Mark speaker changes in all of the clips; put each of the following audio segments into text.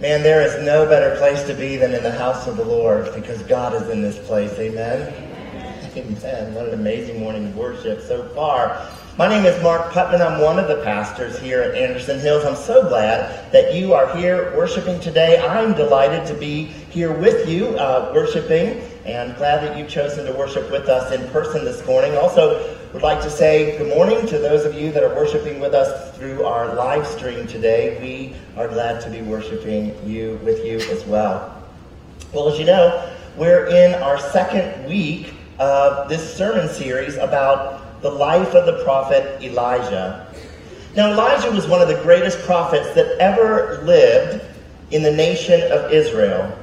Speaker 1: Man, there is no better place to be than in the house of the Lord because God is in this place. Amen. Amen. What an amazing morning of worship so far. My name is Mark Putman. I'm one of the pastors here at Anderson Hills. I'm so glad that you are here worshiping today. I'm delighted to be here with you uh, worshiping and glad that you've chosen to worship with us in person this morning. Also, would like to say good morning to those of you that are worshiping with us through our live stream today. We are glad to be worshiping you with you as well. Well, as you know, we're in our second week of this sermon series about the life of the prophet Elijah. Now, Elijah was one of the greatest prophets that ever lived in the nation of Israel.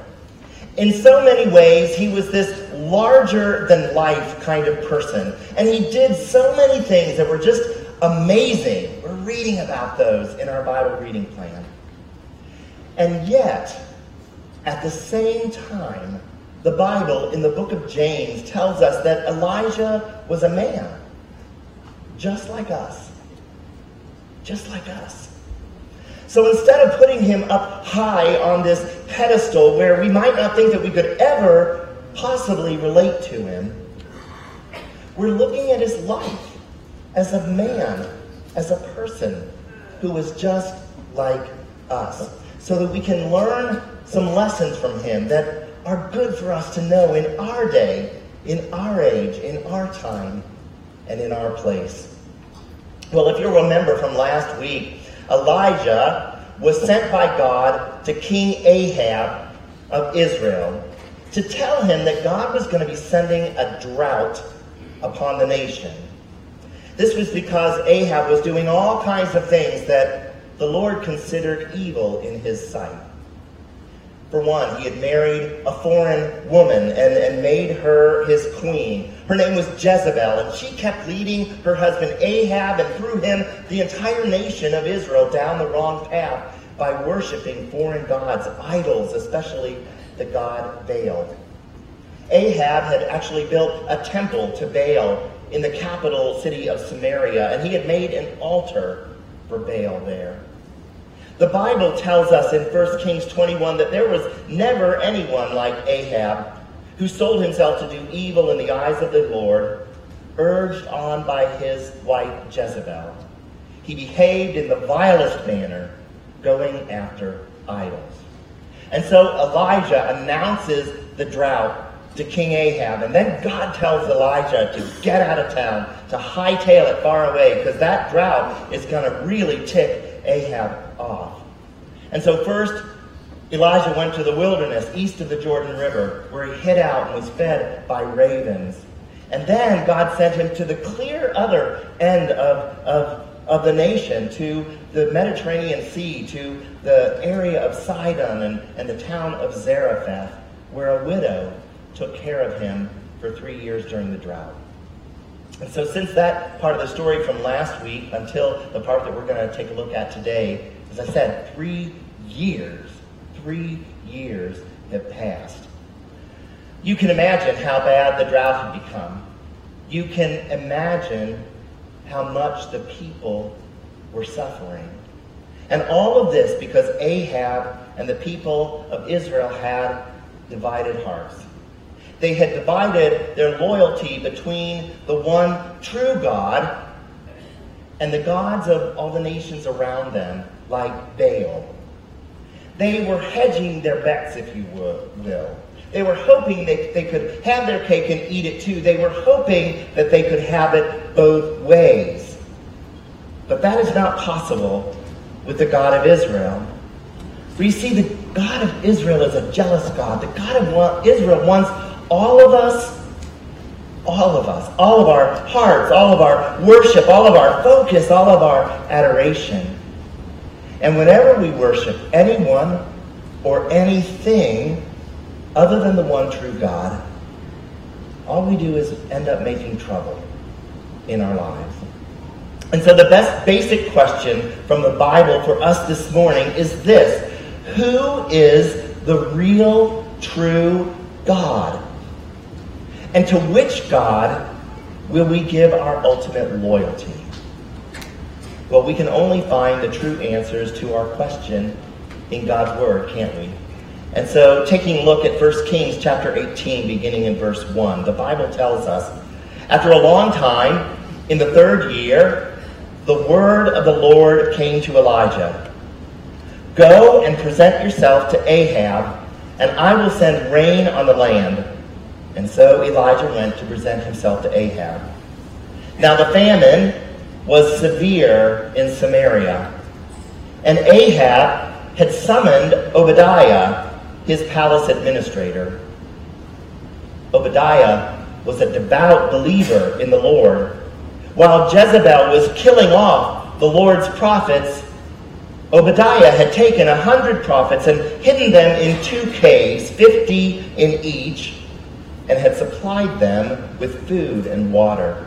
Speaker 1: In so many ways, he was this larger than life kind of person. And he did so many things that were just amazing. We're reading about those in our Bible reading plan. And yet, at the same time, the Bible in the book of James tells us that Elijah was a man, just like us. Just like us. So instead of putting him up high on this pedestal where we might not think that we could ever possibly relate to him, we're looking at his life as a man, as a person who was just like us, so that we can learn some lessons from him that are good for us to know in our day, in our age, in our time, and in our place. Well, if you'll remember from last week, Elijah was sent by God to King Ahab of Israel to tell him that God was going to be sending a drought upon the nation. This was because Ahab was doing all kinds of things that the Lord considered evil in his sight. For one, he had married a foreign woman and, and made her his queen. Her name was Jezebel, and she kept leading her husband Ahab and through him the entire nation of Israel down the wrong path by worshiping foreign gods, idols, especially the god Baal. Ahab had actually built a temple to Baal in the capital city of Samaria, and he had made an altar for Baal there. The Bible tells us in 1 Kings 21 that there was never anyone like Ahab who sold himself to do evil in the eyes of the Lord, urged on by his wife Jezebel. He behaved in the vilest manner, going after idols. And so Elijah announces the drought to King Ahab. And then God tells Elijah to get out of town, to hightail it far away, because that drought is going to really tick Ahab off. And so first, Elijah went to the wilderness east of the Jordan River, where he hid out and was fed by ravens. And then God sent him to the clear other end of, of of the nation to the Mediterranean Sea, to the area of Sidon and, and the town of Zarephath, where a widow took care of him for three years during the drought. And so, since that part of the story from last week until the part that we're going to take a look at today, as I said, three years, three years have passed. You can imagine how bad the drought had become. You can imagine how much the people were suffering. And all of this because Ahab and the people of Israel had divided hearts. They had divided their loyalty between the one true God and the gods of all the nations around them, like Baal. They were hedging their bets, if you will. They were hoping that they could have their cake and eat it too. They were hoping that they could have it both ways. But that is not possible with the God of Israel. For you see, the God of Israel is a jealous God. The God of Israel wants all of us, all of us, all of our hearts, all of our worship, all of our focus, all of our adoration. And whenever we worship anyone or anything other than the one true God, all we do is end up making trouble in our lives. And so the best basic question from the Bible for us this morning is this. Who is the real, true God? And to which God will we give our ultimate loyalty? Well, we can only find the true answers to our question in God's Word, can't we? And so, taking a look at 1 Kings chapter 18, beginning in verse 1, the Bible tells us, After a long time, in the third year, the word of the Lord came to Elijah. Go and present yourself to Ahab, and I will send rain on the land. And so Elijah went to present himself to Ahab. Now the famine was severe in Samaria, and Ahab had summoned Obadiah, his palace administrator. Obadiah was a devout believer in the Lord. While Jezebel was killing off the Lord's prophets, Obadiah had taken a hundred prophets and hidden them in two caves, fifty in each, and had supplied them with food and water.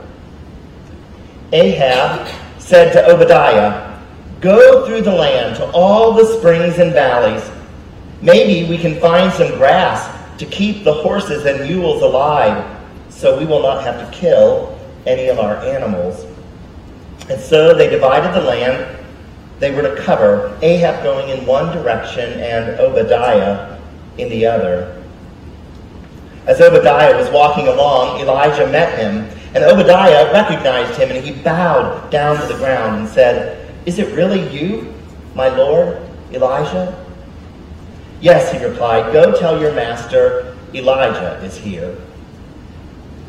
Speaker 1: Ahab said to Obadiah, Go through the land to all the springs and valleys Maybe we can find some grass to keep the horses and mules alive so we will not have to kill any of our animals. And so they divided the land they were to cover, Ahab going in one direction and Obadiah in the other. As Obadiah was walking along, Elijah met him, and Obadiah recognized him, and he bowed down to the ground and said, Is it really you, my Lord, Elijah? Yes, he replied, go tell your master Elijah is here.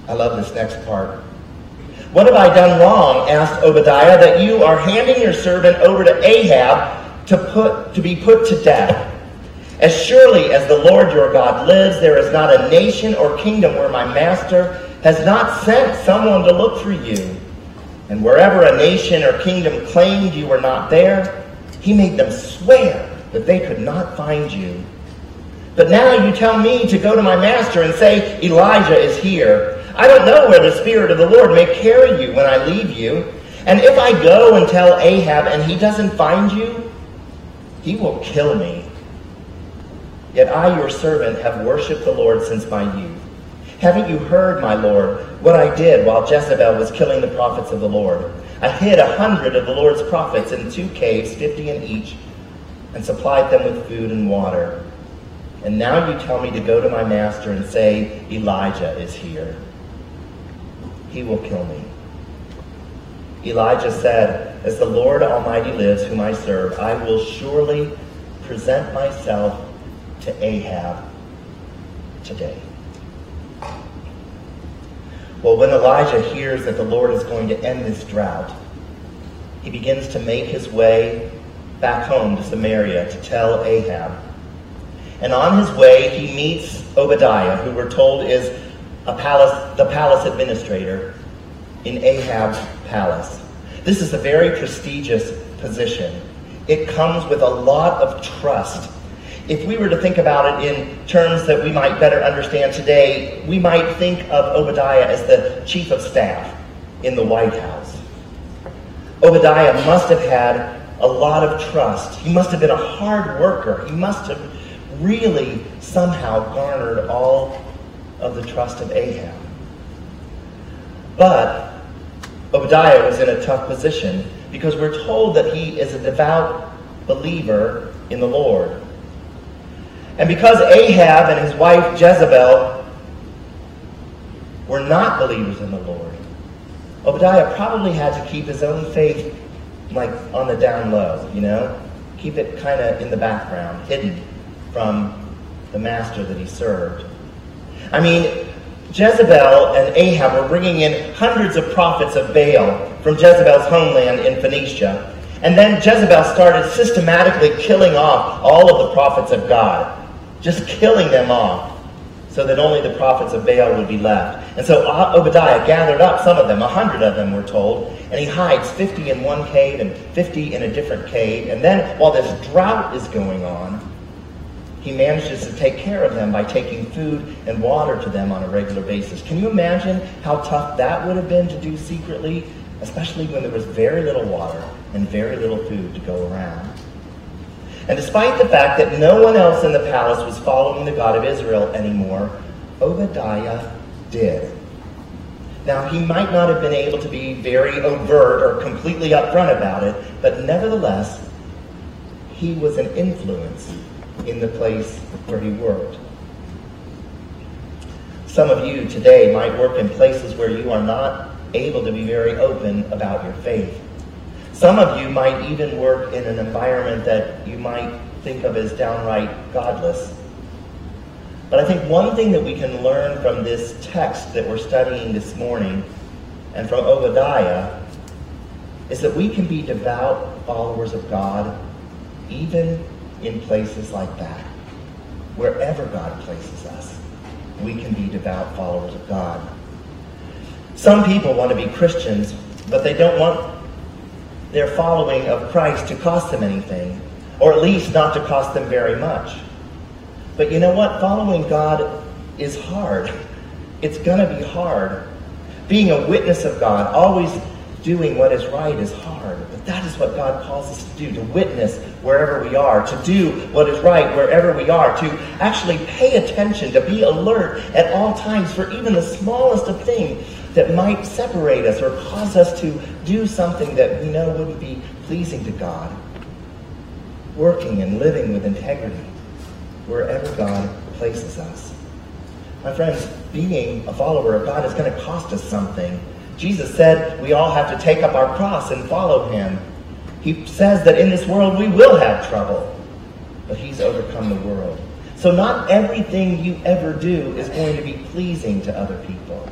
Speaker 1: I love this next part. What have I done wrong? asked Obadiah, that you are handing your servant over to Ahab to, put, to be put to death. As surely as the Lord your God lives, there is not a nation or kingdom where my master has not sent someone to look for you. And wherever a nation or kingdom claimed you were not there, he made them swear that they could not find you. But now you tell me to go to my master and say, Elijah is here. I don't know where the Spirit of the Lord may carry you when I leave you. And if I go and tell Ahab and he doesn't find you, he will kill me. Yet I, your servant, have worshipped the Lord since my youth. Haven't you heard, my Lord, what I did while Jezebel was killing the prophets of the Lord? I hid a hundred of the Lord's prophets in two caves, fifty in each and supplied them with food and water. And now you tell me to go to my master and say, Elijah is here. He will kill me. Elijah said, As the Lord Almighty lives, whom I serve, I will surely present myself to Ahab today. Well, when Elijah hears that the Lord is going to end this drought, he begins to make his way back home to Samaria to tell Ahab. And on his way, he meets Obadiah, who we're told is palace, the palace administrator in Ahab's palace. This is a very prestigious position. It comes with a lot of trust. If we were to think about it in terms that we might better understand today, we might think of Obadiah as the chief of staff in the White House. Obadiah must have had a lot of trust. He must have been a hard worker. He must have really somehow garnered all of the trust of Ahab. But Obadiah was in a tough position because we're told that he is a devout believer in the Lord. And because Ahab and his wife Jezebel were not believers in the Lord, Obadiah probably had to keep his own faith like on the down low, you know? Keep it kind of in the background, hidden from the master that he served. I mean, Jezebel and Ahab were bringing in hundreds of prophets of Baal from Jezebel's homeland in Phoenicia. And then Jezebel started systematically killing off all of the prophets of God, just killing them off so that only the prophets of Baal would be left. And so Obadiah gathered up some of them, a hundred of them, we're told, and he hides 50 in one cave and 50 in a different cave. And then, while this drought is going on, he manages to take care of them by taking food and water to them on a regular basis. Can you imagine how tough that would have been to do secretly, especially when there was very little water and very little food to go around? And despite the fact that no one else in the palace was following the God of Israel anymore, Obadiah did. Now, he might not have been able to be very overt or completely upfront about it, but nevertheless, he was an influence in the place where he worked. Some of you today might work in places where you are not able to be very open about your faith. Some of you might even work in an environment that you might think of as downright godless. But I think one thing that we can learn from this text that we're studying this morning and from Obadiah is that we can be devout followers of God even in places like that. Wherever God places us, we can be devout followers of God. Some people want to be Christians, but they don't want their following of Christ to cost them anything, or at least not to cost them very much. But you know what? Following God is hard. It's going to be hard. Being a witness of God, always doing what is right, is hard. But that is what God calls us to do to witness wherever we are, to do what is right wherever we are, to actually pay attention, to be alert at all times for even the smallest of things that might separate us or cause us to do something that we know wouldn't be pleasing to God. Working and living with integrity wherever God places us. My friends, being a follower of God is going to cost us something. Jesus said we all have to take up our cross and follow him. He says that in this world we will have trouble, but he's overcome the world. So not everything you ever do is going to be pleasing to other people.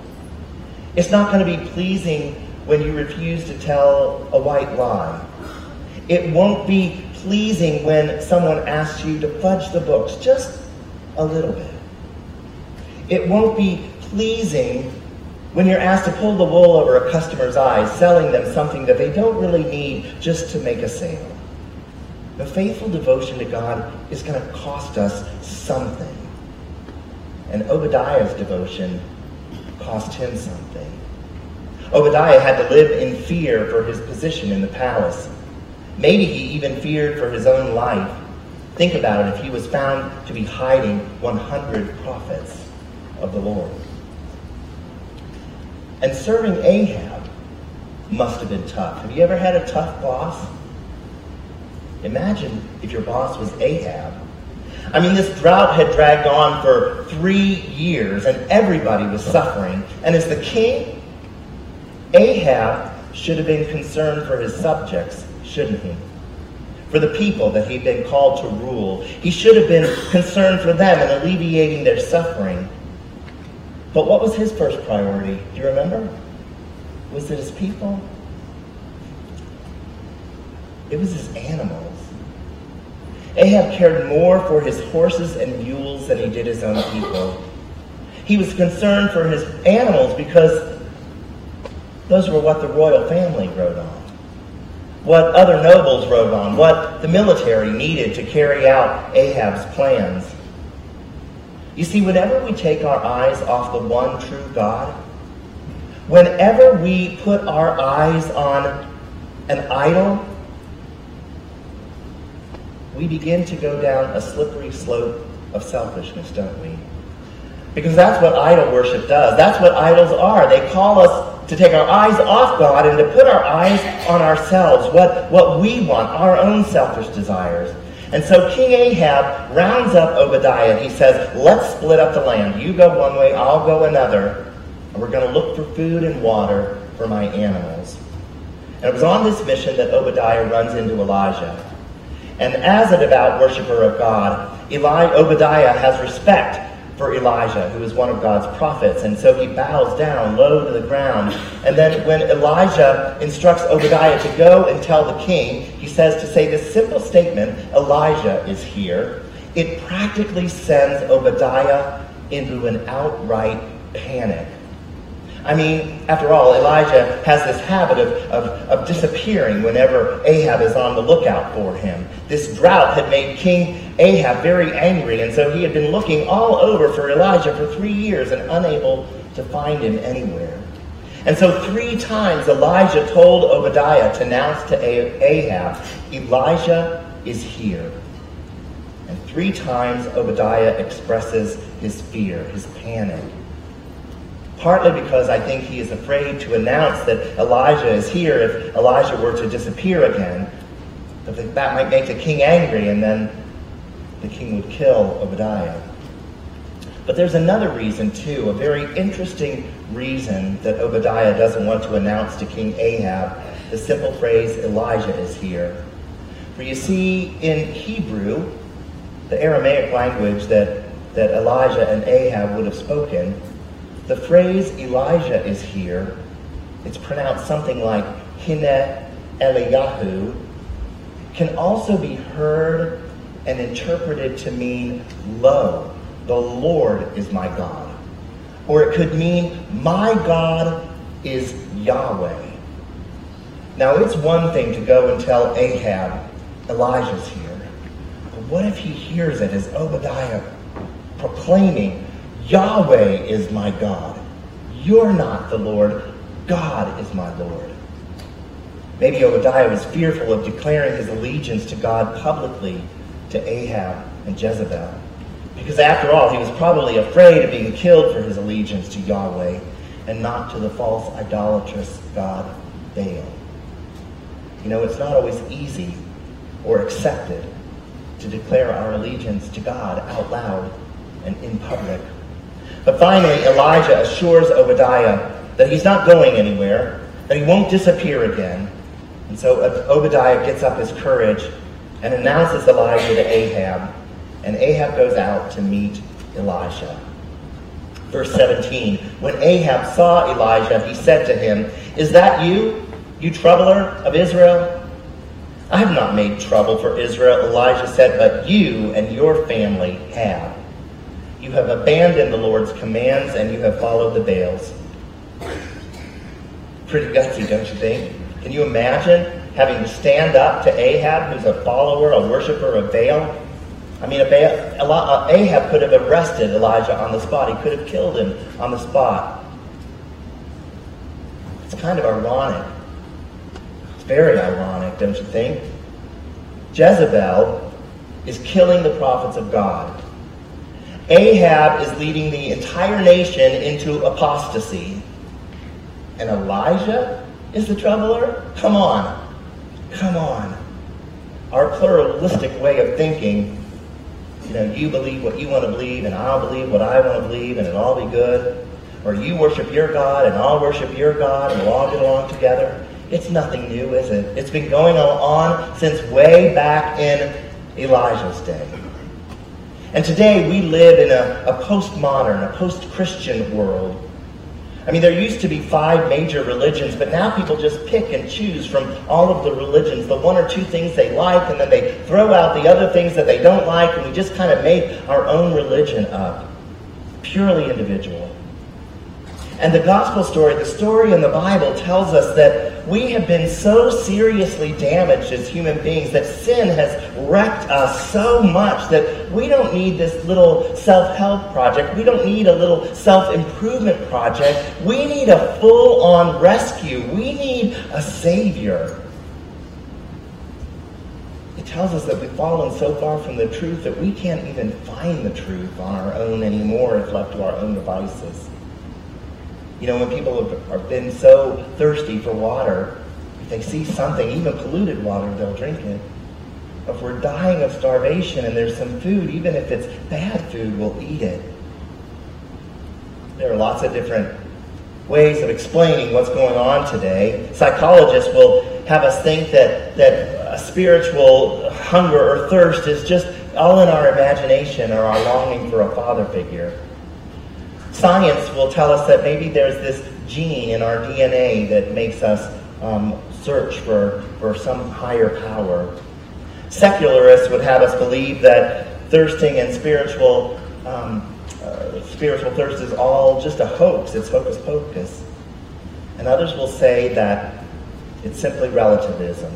Speaker 1: It's not going to be pleasing when you refuse to tell a white lie. It won't be pleasing when someone asks you to fudge the books just a little bit. It won't be pleasing when you're asked to pull the wool over a customer's eyes, selling them something that they don't really need just to make a sale. The faithful devotion to God is going to cost us something. And Obadiah's devotion cost him something. Obadiah had to live in fear for his position in the palace. Maybe he even feared for his own life. Think about it if he was found to be hiding 100 prophets of the Lord. And serving Ahab must have been tough. Have you ever had a tough boss? Imagine if your boss was Ahab. I mean, this drought had dragged on for three years and everybody was suffering. And as the king, Ahab should have been concerned for his subjects, shouldn't he? For the people that he'd been called to rule. He should have been concerned for them and alleviating their suffering. But what was his first priority? Do you remember? Was it his people? It was his animals. Ahab cared more for his horses and mules than he did his own people. He was concerned for his animals because those were what the royal family rode on, what other nobles rode on, what the military needed to carry out Ahab's plans. You see, whenever we take our eyes off the one true God, whenever we put our eyes on an idol, we begin to go down a slippery slope of selfishness, don't we? Because that's what idol worship does. That's what idols are. They call us to take our eyes off God and to put our eyes on ourselves, what, what we want, our own selfish desires. And so King Ahab rounds up Obadiah and he says, let's split up the land. You go one way, I'll go another. And we're going to look for food and water for my animals. And it was on this mission that Obadiah runs into Elijah. And as a devout worshiper of God, Eli, Obadiah has respect for Elijah, who is one of God's prophets. And so he bows down low to the ground. And then when Elijah instructs Obadiah to go and tell the king, he says to say this simple statement, Elijah is here. It practically sends Obadiah into an outright panic. I mean, after all, Elijah has this habit of, of, of, disappearing whenever Ahab is on the lookout for him. This drought had made King Ahab very angry, and so he had been looking all over for Elijah for three years and unable to find him anywhere. And so three times Elijah told Obadiah to announce to Ahab, Elijah is here. And three times Obadiah expresses his fear, his panic partly because I think he is afraid to announce that Elijah is here if Elijah were to disappear again. That that might make the king angry, and then the king would kill Obadiah. But there's another reason, too, a very interesting reason that Obadiah doesn't want to announce to King Ahab the simple phrase, Elijah is here. For you see, in Hebrew, the Aramaic language that, that Elijah and Ahab would have spoken, the phrase Elijah is here, it's pronounced something like Hine Eliyahu, can also be heard and interpreted to mean, Lo, the Lord is my God. Or it could mean, My God is Yahweh. Now, it's one thing to go and tell Ahab, Elijah's here. But what if he hears it as Obadiah proclaiming, Yahweh is my God. You're not the Lord. God is my Lord. Maybe Obadiah was fearful of declaring his allegiance to God publicly to Ahab and Jezebel. Because after all, he was probably afraid of being killed for his allegiance to Yahweh and not to the false idolatrous god Baal. You know, it's not always easy or accepted to declare our allegiance to God out loud and in public. But finally, Elijah assures Obadiah that he's not going anywhere, that he won't disappear again. And so Obadiah gets up his courage and announces Elijah to Ahab, and Ahab goes out to meet Elijah. Verse 17 When Ahab saw Elijah, he said to him, Is that you, you troubler of Israel? I have not made trouble for Israel, Elijah said, but you and your family have. You have abandoned the Lord's commands and you have followed the Baals. Pretty gutsy, don't you think? Can you imagine having to stand up to Ahab, who's a follower, a worshiper of Baal? I mean, uh, Ahab could have arrested Elijah on the spot. He could have killed him on the spot. It's kind of ironic It's very ironic, don't you think? Jezebel is killing the prophets of God. Ahab is leading the entire nation into apostasy. And Elijah is the troubler? Come on. Come on. Our pluralistic way of thinking, you know, you believe what you want to believe, and I'll believe what I want to believe, and it'll all be good. Or you worship your God, and I'll worship your God, and we'll all get along together. It's nothing new, is it? It's been going on since way back in Elijah's day. And today we live in a, a postmodern, a post-Christian world. I mean, there used to be five major religions, but now people just pick and choose from all of the religions, the one or two things they like, and then they throw out the other things that they don't like, and we just kind of make our own religion up. Purely individual. And the gospel story, the story in the Bible, tells us that we have been so seriously damaged as human beings that sin has wrecked us so much that we don't need this little self help project. We don't need a little self improvement project. We need a full on rescue. We need a Savior. It tells us that we've fallen so far from the truth that we can't even find the truth on our own anymore if left to our own devices. You know, when people have, been so thirsty for water, if they see something, even polluted water, they'll drink it. If we're dying of starvation and there's some food, even if it's bad food, we'll eat it. There are lots of different ways of explaining what's going on today. Psychologists will have us think that, that a spiritual hunger or thirst is just all in our imagination or our longing for a father figure. Science will tell us that maybe there's this gene in our DNA that makes us um, search for, for some higher power. Secularists would have us believe that thirsting and spiritual um, uh, spiritual thirst is all just a hoax. It's hocus pocus. And others will say that it's simply relativism.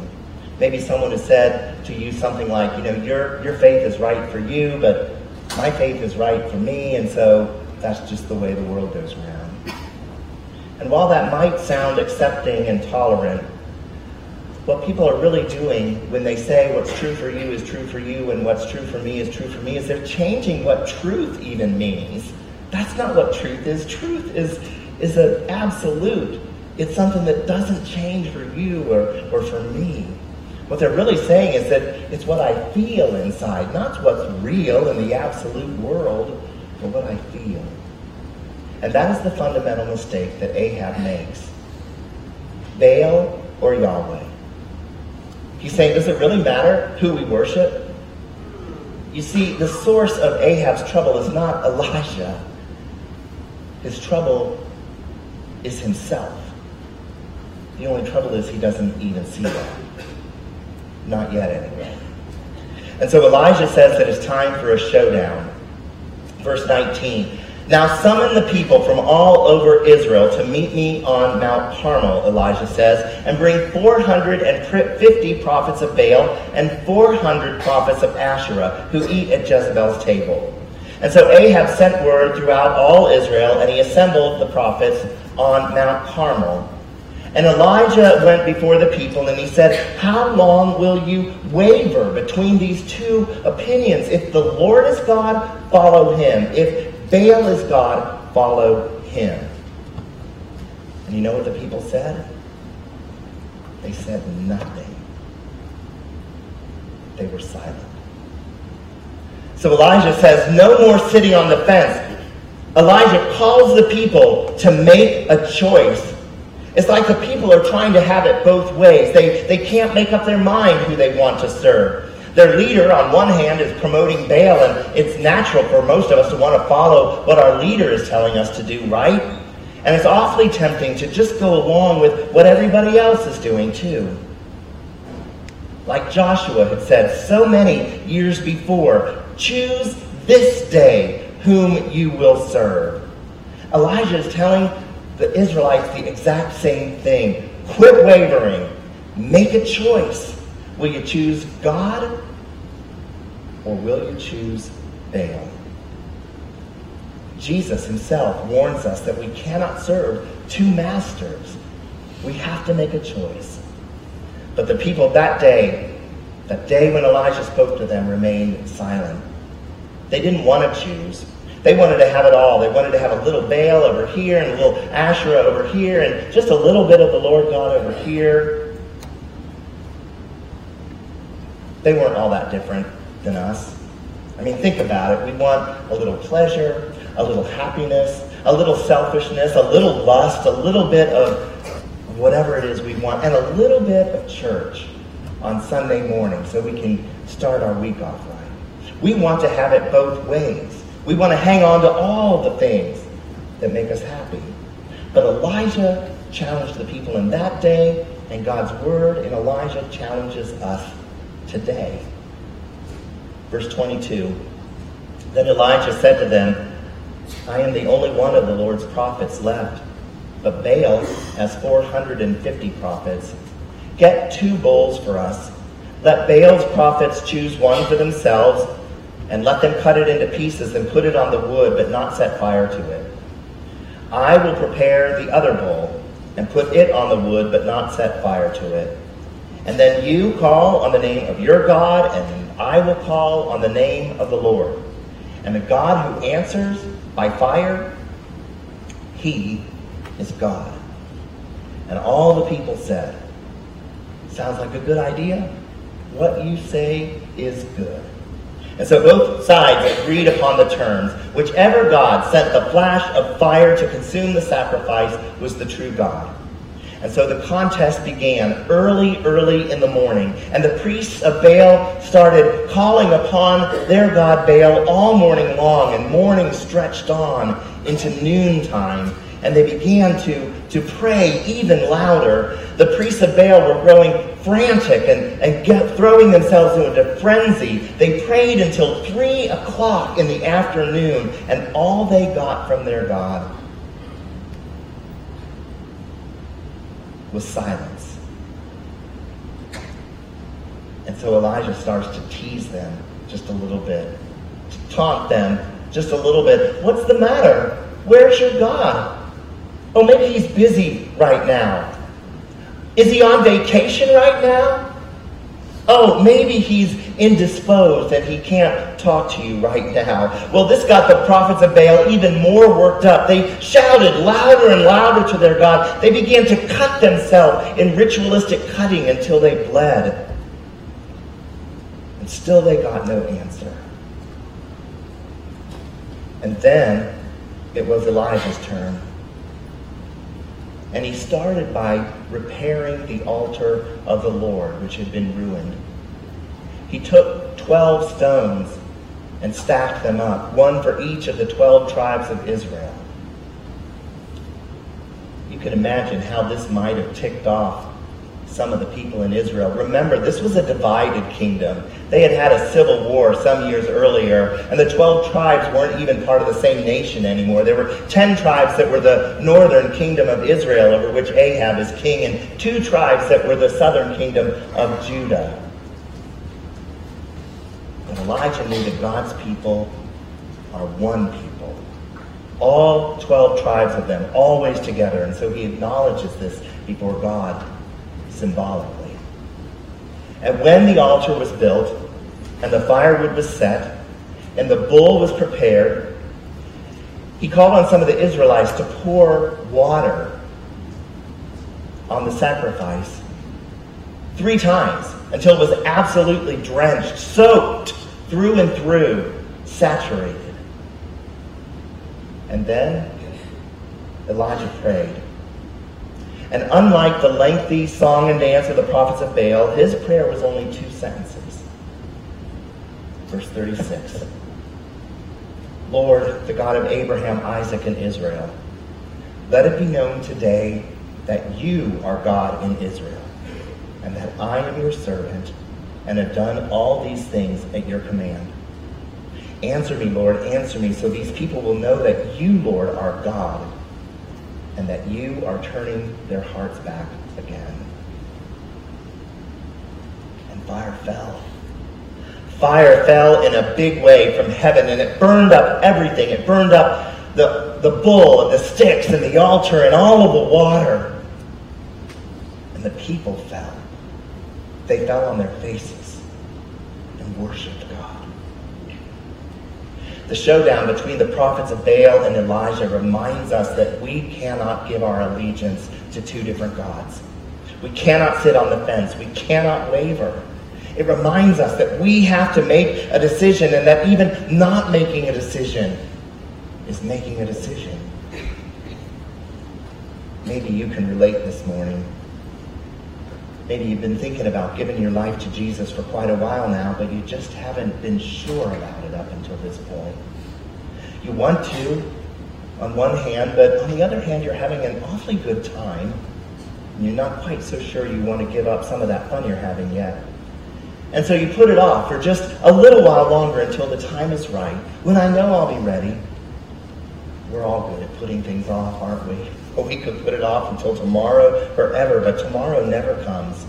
Speaker 1: Maybe someone has said to you something like, you know, your, your faith is right for you, but my faith is right for me, and so that's just the way the world goes around. And while that might sound accepting and tolerant, what people are really doing when they say what's true for you is true for you and what's true for me is true for me is they're changing what truth even means. That's not what truth is. Truth is, is an absolute. It's something that doesn't change for you or, or for me. What they're really saying is that it's what I feel inside, not what's real in the absolute world, but what I feel. And that is the fundamental mistake that Ahab makes. Baal or Yahweh. He's saying, does it really matter who we worship? You see, the source of Ahab's trouble is not Elijah. His trouble is himself. The only trouble is he doesn't even see that. Not yet, anyway. And so Elijah says that it's time for a showdown. Verse 19. Now summon the people from all over Israel to meet me on Mount Carmel, Elijah says, and bring 450 prophets of Baal and 400 prophets of Asherah who eat at Jezebel's table. And so Ahab sent word throughout all Israel, and he assembled the prophets on Mount Carmel. And Elijah went before the people and he said, How long will you waver between these two opinions? If the Lord is God, follow him. If Baal is God, follow him. And you know what the people said? They said nothing. They were silent. So Elijah says, No more sitting on the fence. Elijah calls the people to make a choice. It's like the people are trying to have it both ways. They, they can't make up their mind who they want to serve. Their leader, on one hand, is promoting Baal, and it's natural for most of us to want to follow what our leader is telling us to do, right? And it's awfully tempting to just go along with what everybody else is doing, too. Like Joshua had said so many years before choose this day whom you will serve. Elijah is telling the Israelites the exact same thing. Quit wavering. Make a choice. Will you choose God or will you choose Baal? Jesus himself warns us that we cannot serve two masters. We have to make a choice. But the people that day, that day when Elijah spoke to them, remained silent. They didn't want to choose. They wanted to have it all. They wanted to have a little Baal over here and a little Asherah over here and just a little bit of the Lord God over here. They weren't all that different than us. I mean, think about it. We want a little pleasure, a little happiness, a little selfishness, a little lust, a little bit of whatever it is we want, and a little bit of church on Sunday morning so we can start our week off right. We want to have it both ways. We want to hang on to all the things that make us happy. But Elijah challenged the people in that day, and God's word in Elijah challenges us today. Verse 22 Then Elijah said to them, I am the only one of the Lord's prophets left, but Baal has 450 prophets. Get two bowls for us. Let Baal's prophets choose one for themselves and let them cut it into pieces and put it on the wood, but not set fire to it. I will prepare the other bowl and put it on the wood, but not set fire to it. And then you call on the name of your God, and I will call on the name of the Lord. And the God who answers by fire, he is God. And all the people said, Sounds like a good idea. What you say is good. And so both sides agreed upon the terms. Whichever God sent the flash of fire to consume the sacrifice was the true God. And so the contest began early, early in the morning. And the priests of Baal started calling upon their god Baal all morning long, and morning stretched on into noontime and they began to, to pray even louder. The priests of Baal were growing frantic and, and get, throwing themselves into frenzy. They prayed until 3 o'clock in the afternoon, and all they got from their God was silence. And so Elijah starts to tease them just a little bit, to taunt them just a little bit. What's the matter? Where's your God? Oh, maybe he's busy right now. Is he on vacation right now? Oh, maybe he's indisposed and he can't talk to you right now. Well, this got the prophets of Baal even more worked up. They shouted louder and louder to their God. They began to cut themselves in ritualistic cutting until they bled. And still they got no answer. And then it was Elijah's turn. And he started by repairing the altar of the Lord, which had been ruined. He took 12 stones and stacked them up, one for each of the 12 tribes of Israel. You can imagine how this might have ticked off some of the people in Israel. Remember, this was a divided kingdom. They had had a civil war some years earlier, and the 12 tribes weren't even part of the same nation anymore. There were 10 tribes that were the northern kingdom of Israel, over which Ahab is king, and two tribes that were the southern kingdom of Judah. And Elijah knew that God's people are one people. All 12 tribes of them, always together. And so he acknowledges this before God symbolically. And when the altar was built, and the firewood was set, and the bull was prepared, he called on some of the Israelites to pour water on the sacrifice three times until it was absolutely drenched, soaked through and through, saturated. And then Elijah prayed. And unlike the lengthy song and dance of the prophets of Baal, his prayer was only two sentences. Verse 36 Lord, the God of Abraham, Isaac, and Israel, let it be known today that you are God in Israel, and that I am your servant, and have done all these things at your command. Answer me, Lord, answer me, so these people will know that you, Lord, are God and that you are turning their hearts back again. And fire fell. Fire fell in a big way from heaven, and it burned up everything. It burned up the, the bull and the sticks and the altar and all of the water. And the people fell. They fell on their faces and worshiped. The showdown between the prophets of Baal and Elijah reminds us that we cannot give our allegiance to two different gods. We cannot sit on the fence. We cannot waver. It reminds us that we have to make a decision and that even not making a decision is making a decision. Maybe you can relate this morning. Maybe you've been thinking about giving your life to Jesus for quite a while now, but you just haven't been sure about it up until this point. You want to, on one hand, but on the other hand, you're having an awfully good time. And you're not quite so sure you want to give up some of that fun you're having yet. And so you put it off for just a little while longer until the time is right. When I know I'll be ready. We're all good at putting things off, aren't we? Oh, we could put it off until tomorrow, forever, but tomorrow never comes.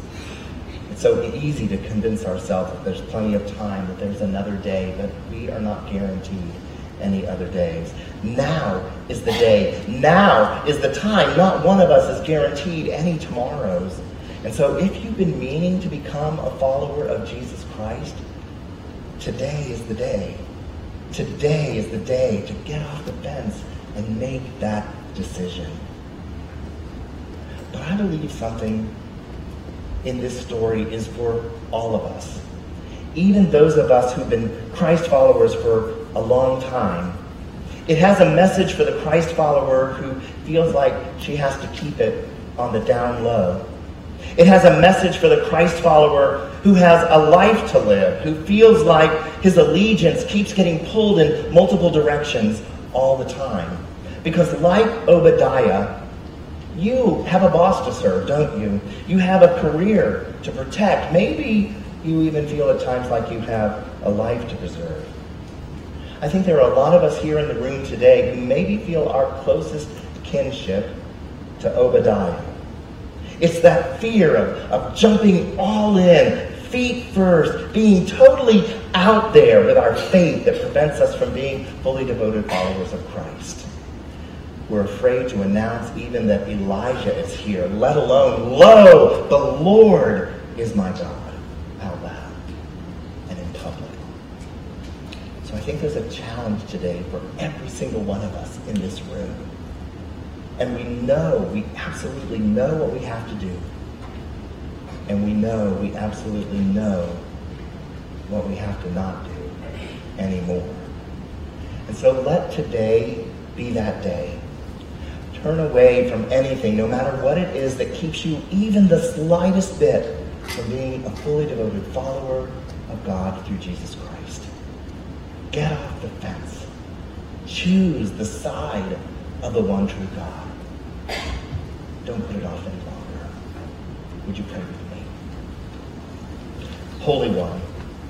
Speaker 1: It's so easy to convince ourselves that there's plenty of time, that there's another day, but we are not guaranteed any other days. Now is the day. Now is the time. Not one of us is guaranteed any tomorrows. And so if you've been meaning to become a follower of Jesus Christ, today is the day. Today is the day to get off the fence and make that decision. But I believe something in this story is for all of us. Even those of us who've been Christ followers for a long time. It has a message for the Christ follower who feels like she has to keep it on the down low. It has a message for the Christ follower who has a life to live, who feels like his allegiance keeps getting pulled in multiple directions all the time. Because like Obadiah, you have a boss to serve, don't you? You have a career to protect. Maybe you even feel at times like you have a life to preserve. I think there are a lot of us here in the room today who maybe feel our closest kinship to Obadiah. It's that fear of, of jumping all in, feet first, being totally out there with our faith that prevents us from being fully devoted followers of Christ. We're afraid to announce even that Elijah is here, let alone, lo, the Lord is my God, out loud and in public. So I think there's a challenge today for every single one of us in this room. And we know, we absolutely know what we have to do. And we know, we absolutely know what we have to not do anymore. And so let today be that day. Turn away from anything, no matter what it is that keeps you even the slightest bit from being a fully devoted follower of God through Jesus Christ. Get off the fence. Choose the side of the one true God. Don't put it off any longer. Would you pray with me? Holy One,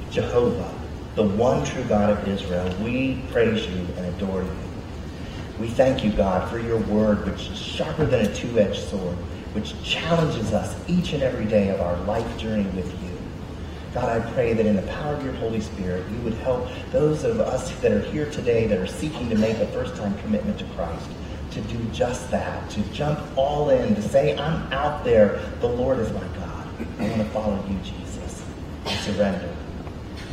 Speaker 1: Jehovah, the one true God of Israel, we praise you and adore you. We thank you, God, for your word, which is sharper than a two-edged sword, which challenges us each and every day of our life journey with you. God, I pray that in the power of your Holy Spirit, you would help those of us that are here today that are seeking to make a first-time commitment to Christ to do just that, to jump all in, to say, I'm out there. The Lord is my God. I want to follow you, Jesus. I surrender.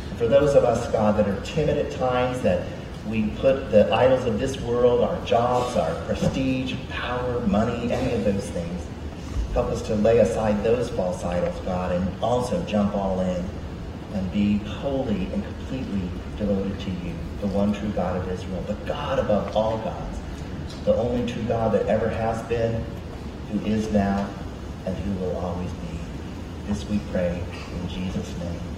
Speaker 1: And for those of us, God, that are timid at times, that we put the idols of this world, our jobs, our prestige, power, money, any of those things, help us to lay aside those false idols, God, and also jump all in and be wholly and completely devoted to you, the one true God of Israel, the God above all gods the only true God that ever has been, who is now, and who will always be. This we pray in Jesus' name.